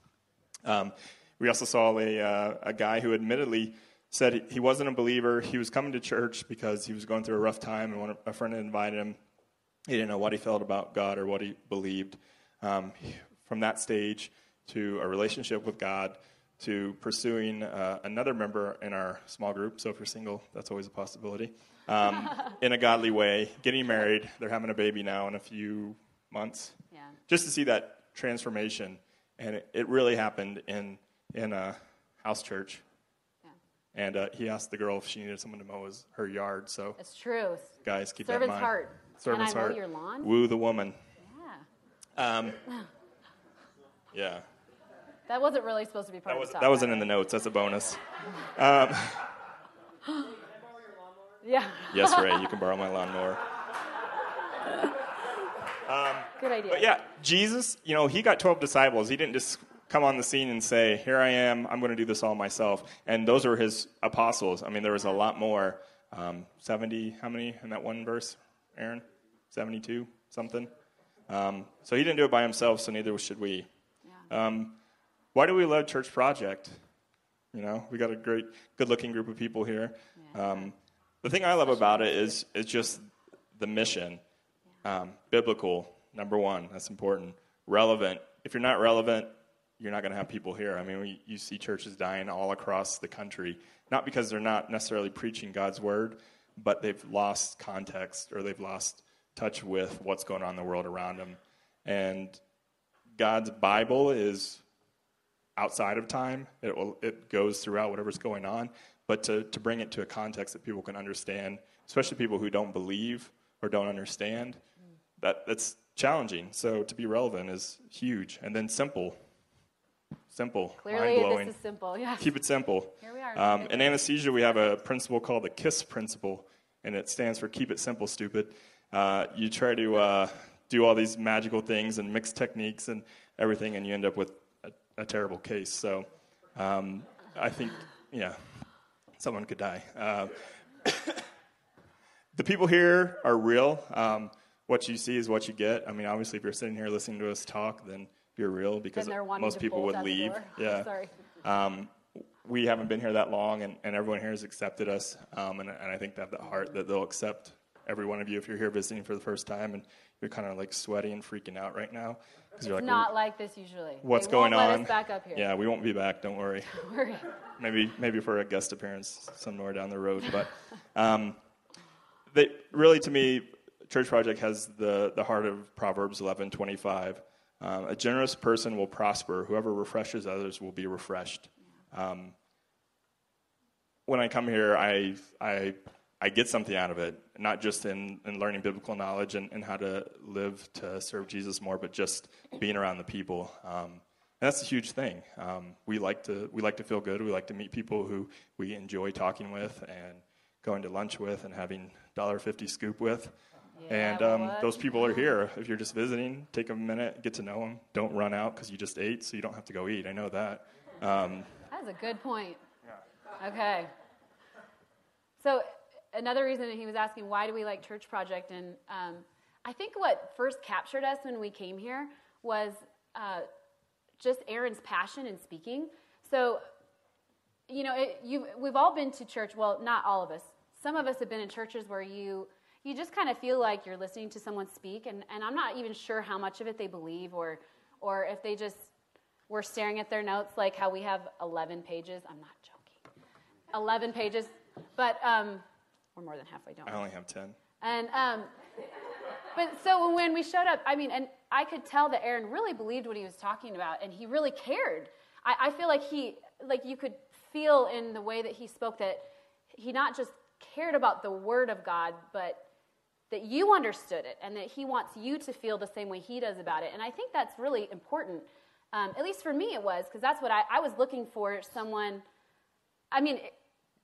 Um, we also saw a, uh, a guy who admittedly said he wasn't a believer. He was coming to church because he was going through a rough time, and one, a friend invited him. He didn't know what he felt about God or what he believed. Um, from that stage to a relationship with God, to pursuing uh, another member in our small group. So if you're single, that's always a possibility. Um, in a godly way, getting married. They're having a baby now in a few months. Yeah. Just to see that transformation, and it, it really happened in in a house church. Yeah. And uh, he asked the girl if she needed someone to mow his, her yard. So it's true. Guys, keep Servant's that in mind. heart. Servant's heart. mow your lawn? Woo the woman. Yeah. Um, yeah. That wasn't really supposed to be part that was, of the That wasn't in the notes. That's a bonus. Um, yeah. yes, Ray, you can borrow my lawnmower. Um, Good idea. But yeah, Jesus, you know, he got 12 disciples. He didn't just come on the scene and say, Here I am, I'm going to do this all myself. And those were his apostles. I mean, there was a lot more. Um, 70, how many in that one verse, Aaron? 72, something? Um, so he didn't do it by himself, so neither should we. Yeah. Um, why do we love Church Project? You know, we got a great, good-looking group of people here. Yeah. Um, the thing I love about it is is just the mission. Um, biblical, number one, that's important. Relevant if you're not relevant, you're not going to have people here. I mean, we, you see churches dying all across the country, not because they're not necessarily preaching God's word, but they've lost context or they've lost touch with what's going on in the world around them. And God's Bible is outside of time. It, will, it goes throughout whatever's going on. But to, to bring it to a context that people can understand, especially people who don't believe or don't understand, that, that's challenging. So to be relevant is huge. And then simple. Simple. Clearly, mind-blowing. this is simple. Yeah. Keep it simple. Here we are. Um, in anesthesia, we have a principle called the KISS principle, and it stands for keep it simple, stupid. Uh, you try to uh, do all these magical things and mix techniques and everything, and you end up with a, terrible case. So um, I think, yeah, someone could die. Uh, the people here are real. Um, what you see is what you get. I mean, obviously, if you're sitting here listening to us talk, then you're real because Then they're wanting most people would leave. Yeah. Sorry. Um, we haven't been here that long, and, and everyone here has accepted us. Um, and, and I think they have the heart that they'll accept every one of you if you're here visiting for the first time and you're kind of like sweaty and freaking out right now because you're like, not like this usually. what's They going on? Back up here. Yeah, we won't be back. Don't worry. Don't worry. maybe maybe for a guest appearance somewhere down the road. But um, they, really, to me, Church Project has the, the heart of Proverbs 11:25. Um, a generous person will prosper. Whoever refreshes others will be refreshed. Um, when I come here, I, I, I get something out of it, not just in, in learning biblical knowledge and, and how to live to serve Jesus more, but just being around the people. Um, that's a huge thing. Um, we like to we like to feel good. We like to meet people who we enjoy talking with and going to lunch with and having dollar fifty scoop with. Yeah, and um, those people are here. If you're just visiting, take a minute, get to know them. Don't run out because you just ate, so you don't have to go eat. I know that. Um, That's a good point. Okay. So another reason that he was asking why do we like Church Project, and um, I think what first captured us when we came here was uh, just Aaron's passion in speaking. So, you know, it, we've all been to church. Well, not all of us. Some of us have been in churches where you you just kind of feel like you're listening to someone speak, and, and I'm not even sure how much of it they believe, or or if they just were staring at their notes, like how we have 11 pages. I'm not joking. 11 pages, but um, we're more than halfway done. I only have ten. And um, but so when we showed up, I mean, and I could tell that Aaron really believed what he was talking about, and he really cared. I, I feel like he, like you could feel in the way that he spoke that he not just cared about the Word of God, but that you understood it, and that he wants you to feel the same way he does about it. And I think that's really important. Um, at least for me, it was because that's what I, I was looking for. Someone, I mean,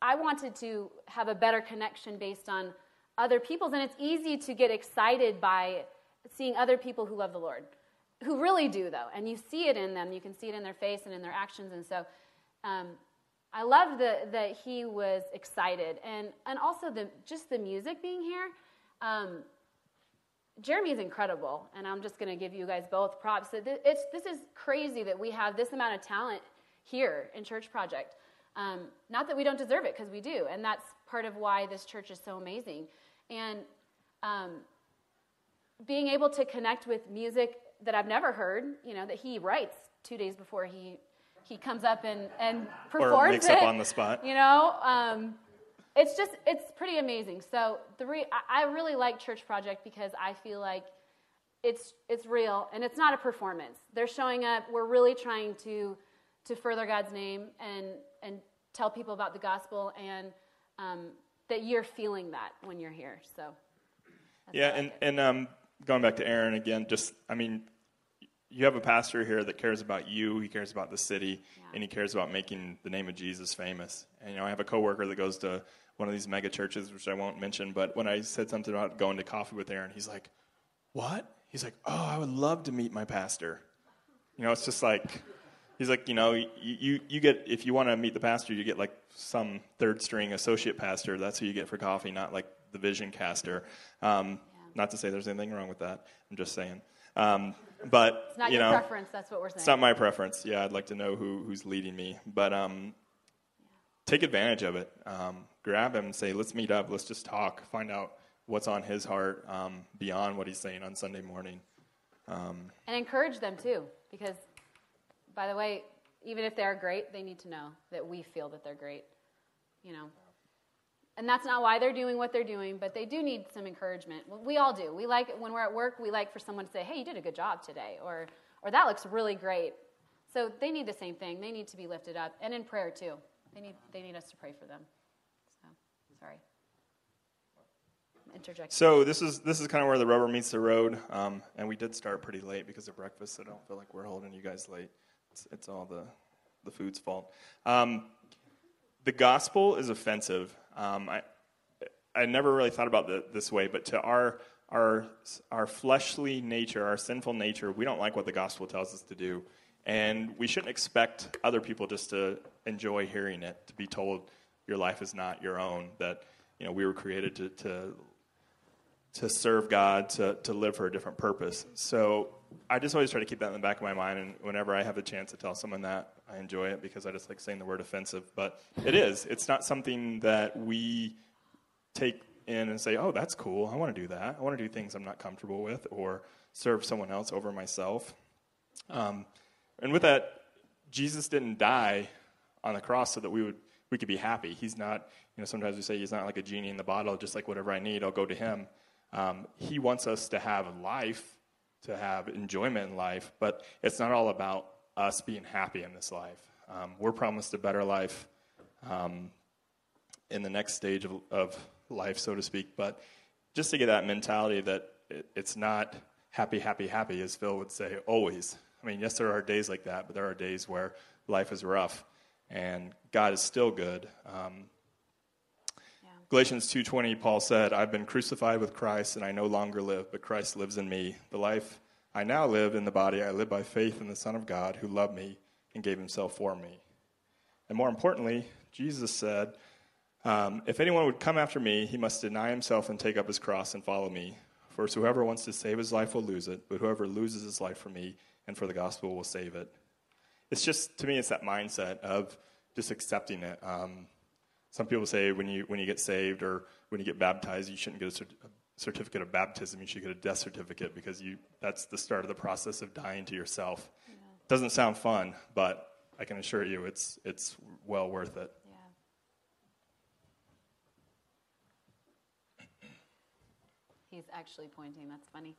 I wanted to have a better connection based on other people's, and it's easy to get excited by seeing other people who love the Lord, who really do, though, and you see it in them. You can see it in their face and in their actions, and so um, I loved that that he was excited, and and also the just the music being here. Um, Jeremy is incredible, and I'm just going to give you guys both props. It's, this is crazy that we have this amount of talent here in Church Project. Um, not that we don't deserve it, because we do, and that's part of why this church is so amazing. And um, being able to connect with music that I've never heard, you know, that he writes two days before he he comes up and and performs or makes it, up on the spot. You know, um, it's just it's pretty amazing. So the re- I, I really like Church Project because I feel like it's it's real and it's not a performance. They're showing up. We're really trying to to further God's name and and tell people about the gospel and um, that you're feeling that when you're here. So Yeah, and and um, going back to Aaron again, just I mean, you have a pastor here that cares about you. He cares about the city, and he cares about making the name of Jesus famous. And you know, I have a coworker that goes to one of these mega churches, which I won't mention. But when I said something about going to coffee with Aaron, he's like, "What?" He's like, "Oh, I would love to meet my pastor." You know, it's just like. He's like, you know, you, you, you get, if you want to meet the pastor, you get like some third string associate pastor. That's who you get for coffee, not like the vision caster. Um, Not to say there's anything wrong with that. I'm just saying. Um, but, it's not you your know, preference. That's what we're saying. it's not my preference. Yeah, I'd like to know who, who's leading me. But um, take advantage of it. Um, grab him and say, let's meet up. Let's just talk. Find out what's on his heart um, beyond what he's saying on Sunday morning. Um, and encourage them too, because, by the way, even if they're great, they need to know that we feel that they're great. You know, and that's not why they're doing what they're doing, but they do need some encouragement. We all do. We like when we're at work, we like for someone to say, "Hey, you did a good job today," or "or that looks really great." So they need the same thing. They need to be lifted up, and in prayer too. They need they need us to pray for them. So, sorry. Interject. So this is this is kind of where the rubber meets the road, um, and we did start pretty late because of breakfast. So I don't feel like we're holding you guys late. It's, it's all the the food's fault. Um, the gospel is offensive. Um, I I never really thought about it this way, but to our our our fleshly nature, our sinful nature, we don't like what the gospel tells us to do, and we shouldn't expect other people just to enjoy hearing it, to be told your life is not your own. That you know we were created to to to serve God, to to live for a different purpose. So I just always try to keep that in the back of my mind, and whenever I have the chance to tell someone that, I enjoy it because I just like saying the word offensive. But it is. It's not something that we take in and say, "Oh, that's cool. I want to do that. I want to do things I'm not comfortable with, or serve someone else over myself." Um, and with that, Jesus didn't die on the cross so that we would we could be happy. He's not. You know, sometimes we say he's not like a genie in the bottle. Just like whatever I need, I'll go to him. Um, he wants us to have life to have enjoyment in life, but it's not all about us being happy in this life. Um, we're promised a better life um, in the next stage of, of, life, so to speak. But just to get that mentality that it, it's not happy, happy, happy, as Phil would say, always. I mean, yes, there are days like that, but there are days where life is rough, and God is still good. Um, Galatians 2:20 Paul said, "I've been crucified with Christ and I no longer live, but Christ lives in me. The life I now live in the body I live by faith in the Son of God who loved me and gave himself for me." And more importantly, Jesus said, um, "If anyone would come after me, he must deny himself and take up his cross and follow me. For whoever wants to save his life will lose it, but whoever loses his life for me and for the gospel will save it." It's just to me, it's that mindset of just accepting it. Um, some people say when you when you get saved or when you get baptized, you shouldn't get a, cert- a certificate of baptism. You should get a death certificate because you that's the start of the process of dying to yourself. Yeah. Doesn't sound fun, but I can assure you, it's it's well worth it. Yeah. He's actually pointing. That's funny.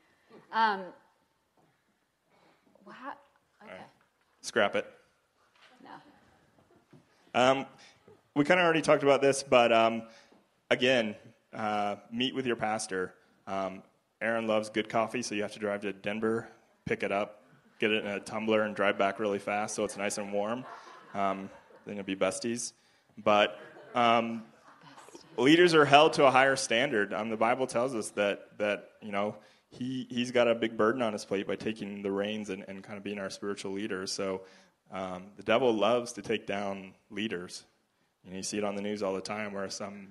Um, what? Okay. Right. Scrap it. No. Um, we kind of already talked about this, but um, again, uh, meet with your pastor. Um, Aaron loves good coffee, so you have to drive to Denver, pick it up, get it in a tumbler, and drive back really fast so it's nice and warm. Um, then you'll be besties. But um, leaders are held to a higher standard. Um, the Bible tells us that that you know he he's got a big burden on his plate by taking the reins and, and kind of being our spiritual leader. So um, the devil loves to take down leaders. You you see it on the news all the time where some,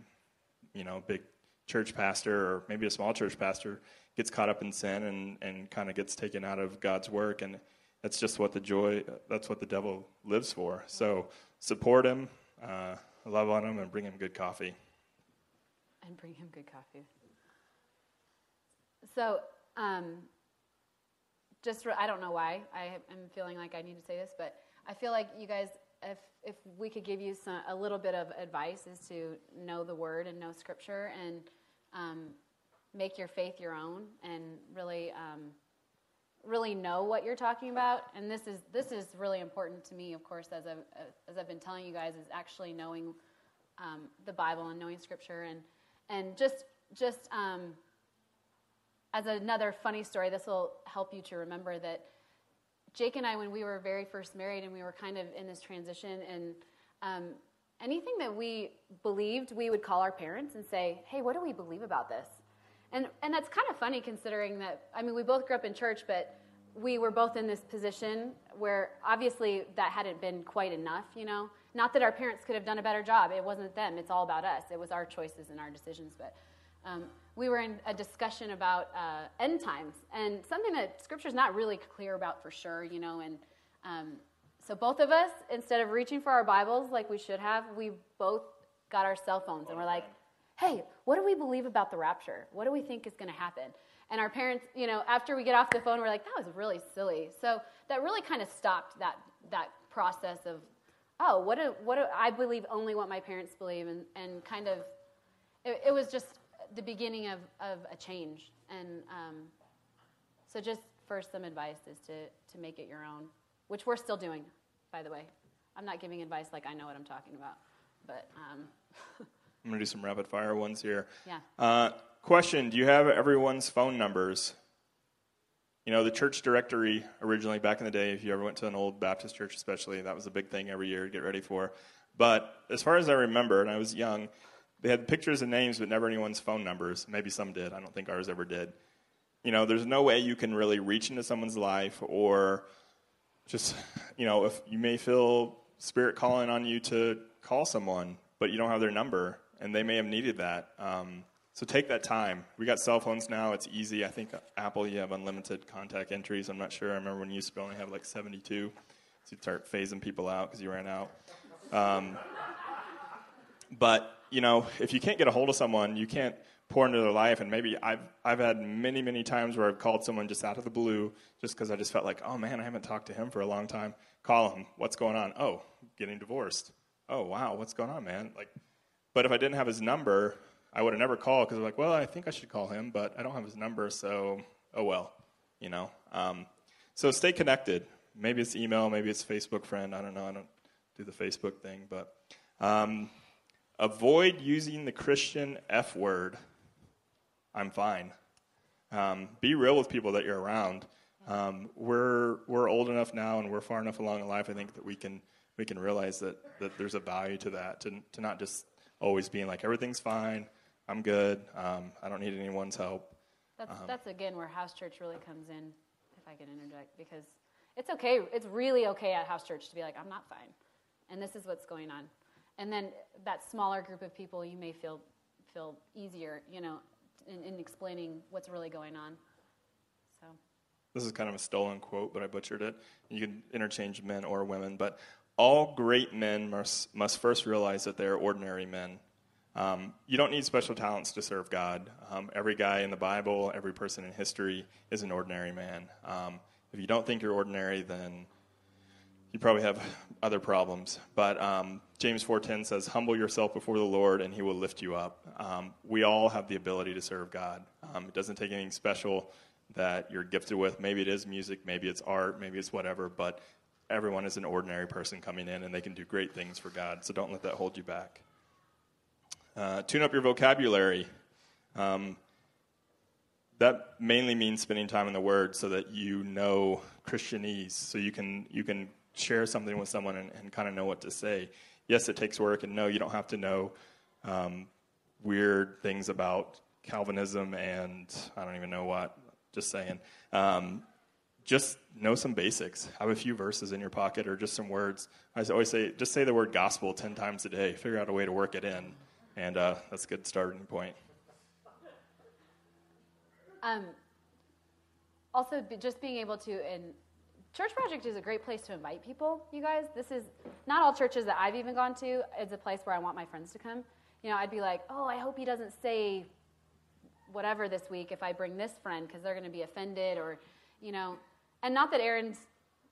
you know, big church pastor or maybe a small church pastor gets caught up in sin and, and kind of gets taken out of God's work. And that's just what the joy, that's what the devil lives for. So support him, uh, love on him, and bring him good coffee. And bring him good coffee. So, um, just, I don't know why I am feeling like I need to say this, but I feel like you guys if if we could give you some, a little bit of advice is to know the word and know scripture and um, make your faith your own and really um, really know what you're talking about. And this is this is really important to me of course as I've, as I've been telling you guys is actually knowing um, the Bible and knowing scripture and and just just um, as another funny story this will help you to remember that Jake and I, when we were very first married and we were kind of in this transition, and um, anything that we believed, we would call our parents and say, hey, what do we believe about this? And, and that's kind of funny considering that, I mean, we both grew up in church, but we were both in this position where obviously that hadn't been quite enough, you know? Not that our parents could have done a better job. It wasn't them. It's all about us. It was our choices and our decisions. But um, we were in a discussion about uh, end times and something that Scripture's not really clear about for sure, you know. And um, so both of us, instead of reaching for our Bibles like we should have, we both got our cell phones and we're like, "Hey, what do we believe about the rapture? What do we think is going to happen?" And our parents, you know, after we get off the phone, we're like, that was really silly. So that really kind of stopped that, that process of, oh, what do, what do, I believe only what my parents believe, and, and kind of, it, it was just the beginning of, of a change. And um, so just first, some advice is to, to make it your own, which we're still doing, by the way. I'm not giving advice like I know what I'm talking about, but. Um, I'm going to do some rapid fire ones here. Yeah. Uh, question Do you have everyone's phone numbers? You know, the church directory originally back in the day, if you ever went to an old Baptist church, especially, that was a big thing every year to get ready for. But as far as I remember, and I was young, they had pictures and names, but never anyone's phone numbers. Maybe some did. I don't think ours ever did. You know, there's no way you can really reach into someone's life or just, you know, if you may feel spirit calling on you to call someone, but you don't have their number, and they may have needed that. Um, so take that time. We got cell phones now; it's easy. I think Apple, you have unlimited contact entries. I'm not sure. I remember when you used to only have like 72, so you start phasing people out because you ran out. Um, but you know, if you can't get a hold of someone, you can't pour into their life. And maybe I've I've had many many times where I've called someone just out of the blue, just because I just felt like, oh man, I haven't talked to him for a long time. Call him. What's going on? Oh, getting divorced. Oh wow, what's going on, man? Like, but if I didn't have his number, I would have never called because I'm like, well, I think I should call him, but I don't have his number, so oh well, you know. Um, so stay connected. Maybe it's email, maybe it's Facebook friend. I don't know. I don't do the Facebook thing, but um, avoid using the Christian F word. I'm fine. Um, be real with people that you're around. Um, we're we're old enough now, and we're far enough along in life. I think that we can we can realize that that there's a value to that. To to not just always being like everything's fine. I'm good. Um, I don't need anyone's help. That's, um, that's again where house church really comes in, if I can interject, because it's okay. It's really okay at house church to be like, I'm not fine, and this is what's going on. And then that smaller group of people, you may feel feel easier, you know, in, in explaining what's really going on. So. This is kind of a stolen quote, but I butchered it. You can interchange men or women, but all great men must, must first realize that they are ordinary men. Um, you don't need special talents to serve God. Um, every guy in the Bible, every person in history is an ordinary man. Um, if you don't think you're ordinary, then you probably have other problems. But um, James 4:10 says, "Humble yourself before the Lord, and He will lift you up." Um, we all have the ability to serve God. Um, it doesn't take anything special that you're gifted with. Maybe it is music, maybe it's art, maybe it's whatever. But everyone is an ordinary person coming in, and they can do great things for God. So don't let that hold you back. Uh, tune up your vocabulary. Um, that mainly means spending time in the Word so that you know Christianese, so you can you can share something with someone and, and kind of know what to say. Yes, it takes work, and no, you don't have to know um, weird things about Calvinism and I don't even know what. Just saying. Um, just know some basics. Have a few verses in your pocket or just some words. I always say, just say the word gospel 10 times a day. Figure out a way to work it in. And uh, that's a good starting point. Um, also, just being able to, and Church Project is a great place to invite people, you guys. This is not all churches that I've even gone to. It's a place where I want my friends to come. You know, I'd be like, oh, I hope he doesn't say whatever this week if I bring this friend because they're going to be offended or, you know, and not that Aaron's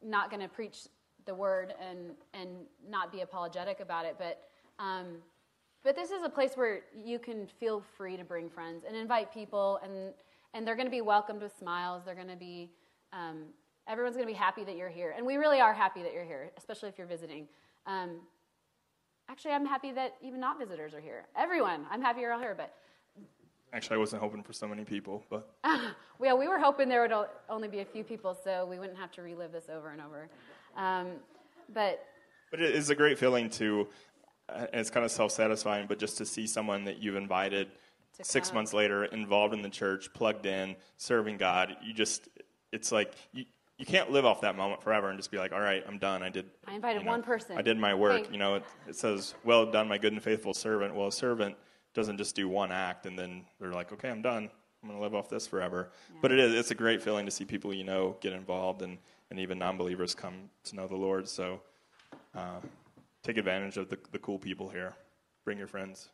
not going to preach the word and and not be apologetic about it, but um, but this is a place where you can feel free to bring friends and invite people, and and they're going to be welcomed with smiles. They're going to be um, everyone's going to be happy that you're here, and we really are happy that you're here, especially if you're visiting. Um, actually, I'm happy that even not visitors are here. Everyone, I'm happy you're all here, but Actually, I wasn't hoping for so many people, but. well, we were hoping there would only be a few people, so we wouldn't have to relive this over and over. Um, but. But it is a great feeling to, and it's kind of self-satisfying, but just to see someone that you've invited six months later, involved in the church, plugged in, serving God. You just, it's like you, you can't live off that moment forever and just be like, all right, I'm done. I did. I invited you know, one person. I did my work. You know, it, it says, well done, my good and faithful servant. Well, a servant doesn't just do one act and then they're like, okay, I'm done. I'm going to live off this forever. Yeah. But it is, it's a great feeling to see people you know get involved and, and even non believers come to know the Lord. So uh, take advantage of the, the cool people here. Bring your friends.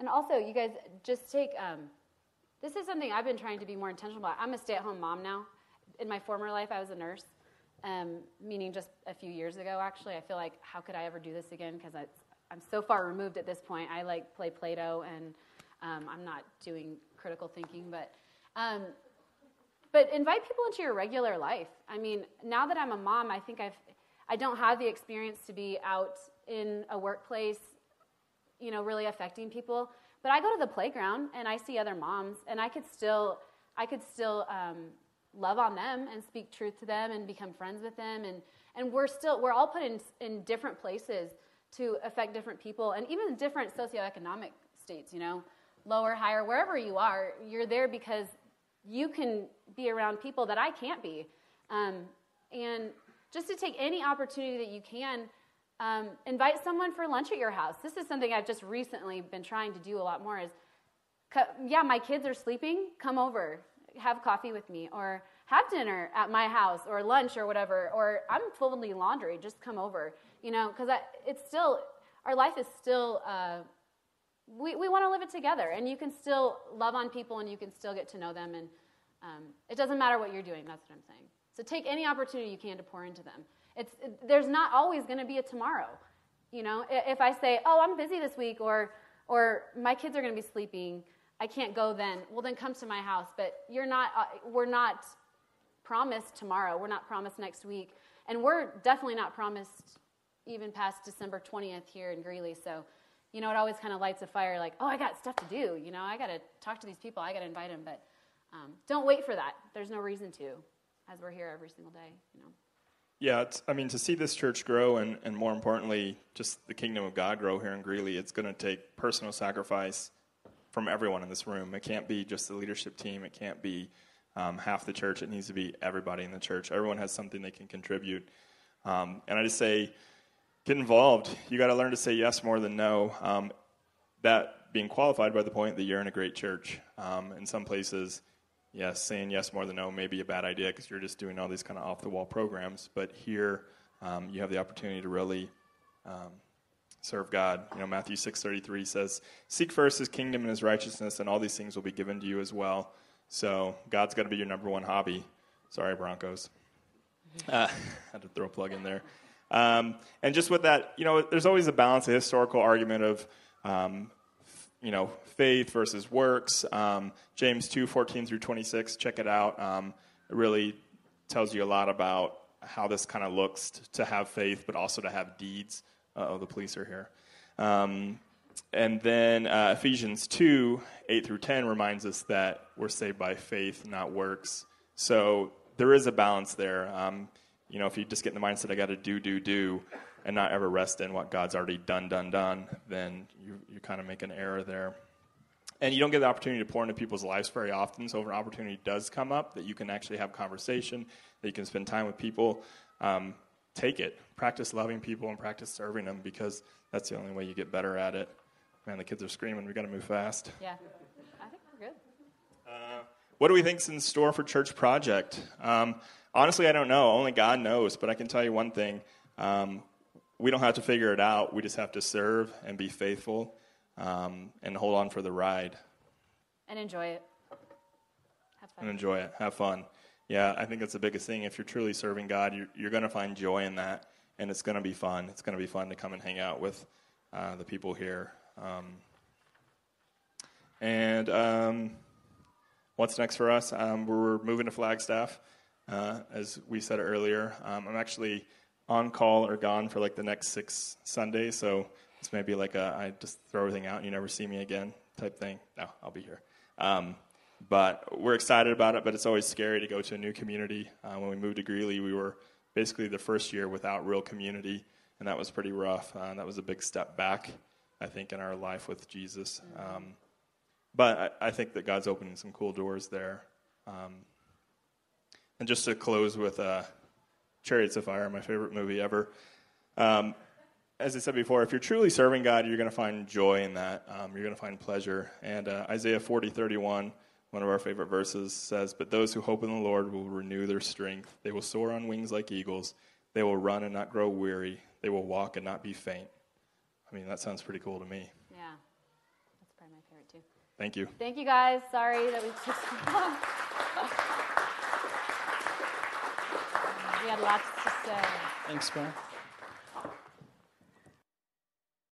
And also, you guys just take, um, this is something I've been trying to be more intentional about. I'm a stay at home mom now. In my former life, I was a nurse, um, meaning just a few years ago, actually. I feel like, how could I ever do this again? Because I'm so far removed at this point. I like play Play Doh and um, I'm not doing critical thinking, but. Um, but invite people into your regular life. I mean, now that I'm a mom, I think I've, I don't have the experience to be out in a workplace, you know, really affecting people. But I go to the playground and I see other moms, and I could still, I could still um, love on them and speak truth to them and become friends with them. And, and we're still, we're all put in, in different places to affect different people and even different socioeconomic states, you know, lower, higher, wherever you are, you're there because you can be around people that I can't be. Um, and just to take any opportunity that you can um, invite someone for lunch at your house. This is something I've just recently been trying to do a lot more. Is yeah, my kids are sleeping. Come over, have coffee with me, or have dinner at my house, or lunch, or whatever. Or I'm fully laundry. Just come over. You know, because it's still our life is still. Uh, we, we want to live it together, and you can still love on people, and you can still get to know them, and um, it doesn't matter what you're doing. That's what I'm saying. So take any opportunity you can to pour into them. It's, it, there's not always going to be a tomorrow. You know, if I say, oh, I'm busy this week, or, or my kids are going to be sleeping, I can't go then, well, then come to my house. But you're not, uh, we're not promised tomorrow. We're not promised next week. And we're definitely not promised even past December 20th here in Greeley. So, you know, it always kind of lights a fire like, oh, I got stuff to do. You know, I got to talk to these people. I got to invite them. But um, don't wait for that. There's no reason to, as we're here every single day, you know. Yeah, I mean, to see this church grow and, and more importantly, just the kingdom of God grow here in Greeley, it's going to take personal sacrifice from everyone in this room. It can't be just the leadership team, it can't be um, half the church, it needs to be everybody in the church. Everyone has something they can contribute. Um, and I just say, get involved. You got to learn to say yes more than no. Um, that being qualified by the point that you're in a great church. Um, in some places, yes, saying yes more than no may be a bad idea because you're just doing all these kind of off the wall programs. But here, um, you have the opportunity to really um, serve God. You know, Matthew six thirty three says, "Seek first His kingdom and His righteousness, and all these things will be given to you as well." So God's got to be your number one hobby. Sorry, Broncos. Uh, had to throw a plug in there. Um, and just with that, you know, there's always a balance, a historical argument of um, you know, faith versus works. Um, James 2, 14 through 26, check it out. Um, it really tells you a lot about how this kind of looks to, to, have faith, but also to have deeds. Oh, the police are here. Um, and then uh, Ephesians 2, 8 through 10 reminds us that we're saved by faith, not works. So there is a balance there. Um, you know, if you just get in the mindset, I got to do, do, do, and not ever rest in what God's already done, done, done, then you, you kind of make an error there. And you don't get the opportunity to pour into people's lives very often. So if an opportunity does come up that you can actually have conversation, that you can spend time with people, um, take it. Practice loving people and practice serving them because that's the only way you get better at it. Man, the kids are screaming. We got to move fast. Yeah, I think we're good. Uh, what do we think's in store for Church Project? Um, honestly, I don't know. Only God knows. But I can tell you one thing. Um, we don't have to figure it out. We just have to serve and be faithful um, and hold on for the ride. And enjoy it. Have fun. And enjoy it. Have fun. Yeah, I think that's the biggest thing. If you're truly serving God, you're, you're going to find joy in that, and it's going to be fun. It's going to be fun to come and hang out with uh, the people here. Um, and um, what's next for us? Um, we're moving to Flagstaff, uh, as we said earlier. Um, I'm actually on call or gone for like the next six Sundays. So it's maybe like a I just throw everything out and you never see me again type thing. No, I'll be here. Um, but we're excited about it. But it's always scary to go to a new community. Uh, when we moved to Greeley, we were basically the first year without real community, and that was pretty rough. Uh, that was a big step back, I think, in our life with Jesus. Um, but I, I, think that God's opening some cool doors there. Um, and just to close with uh, Chariots of Fire, my favorite movie ever. Um, as I said before, if you're truly serving God, you're going to find joy in that. Um, you're going to find pleasure. And uh, Isaiah 40, 31, one of our favorite verses, says, But those who hope in the Lord will renew their strength. They will soar on wings like eagles. They will run and not grow weary. They will walk and not be faint. I mean, that sounds pretty cool to me. Yeah, that's probably my favorite too. Thank you. Thank you guys. Sorry that we took so long. we had lots to say. Thanks, Brian.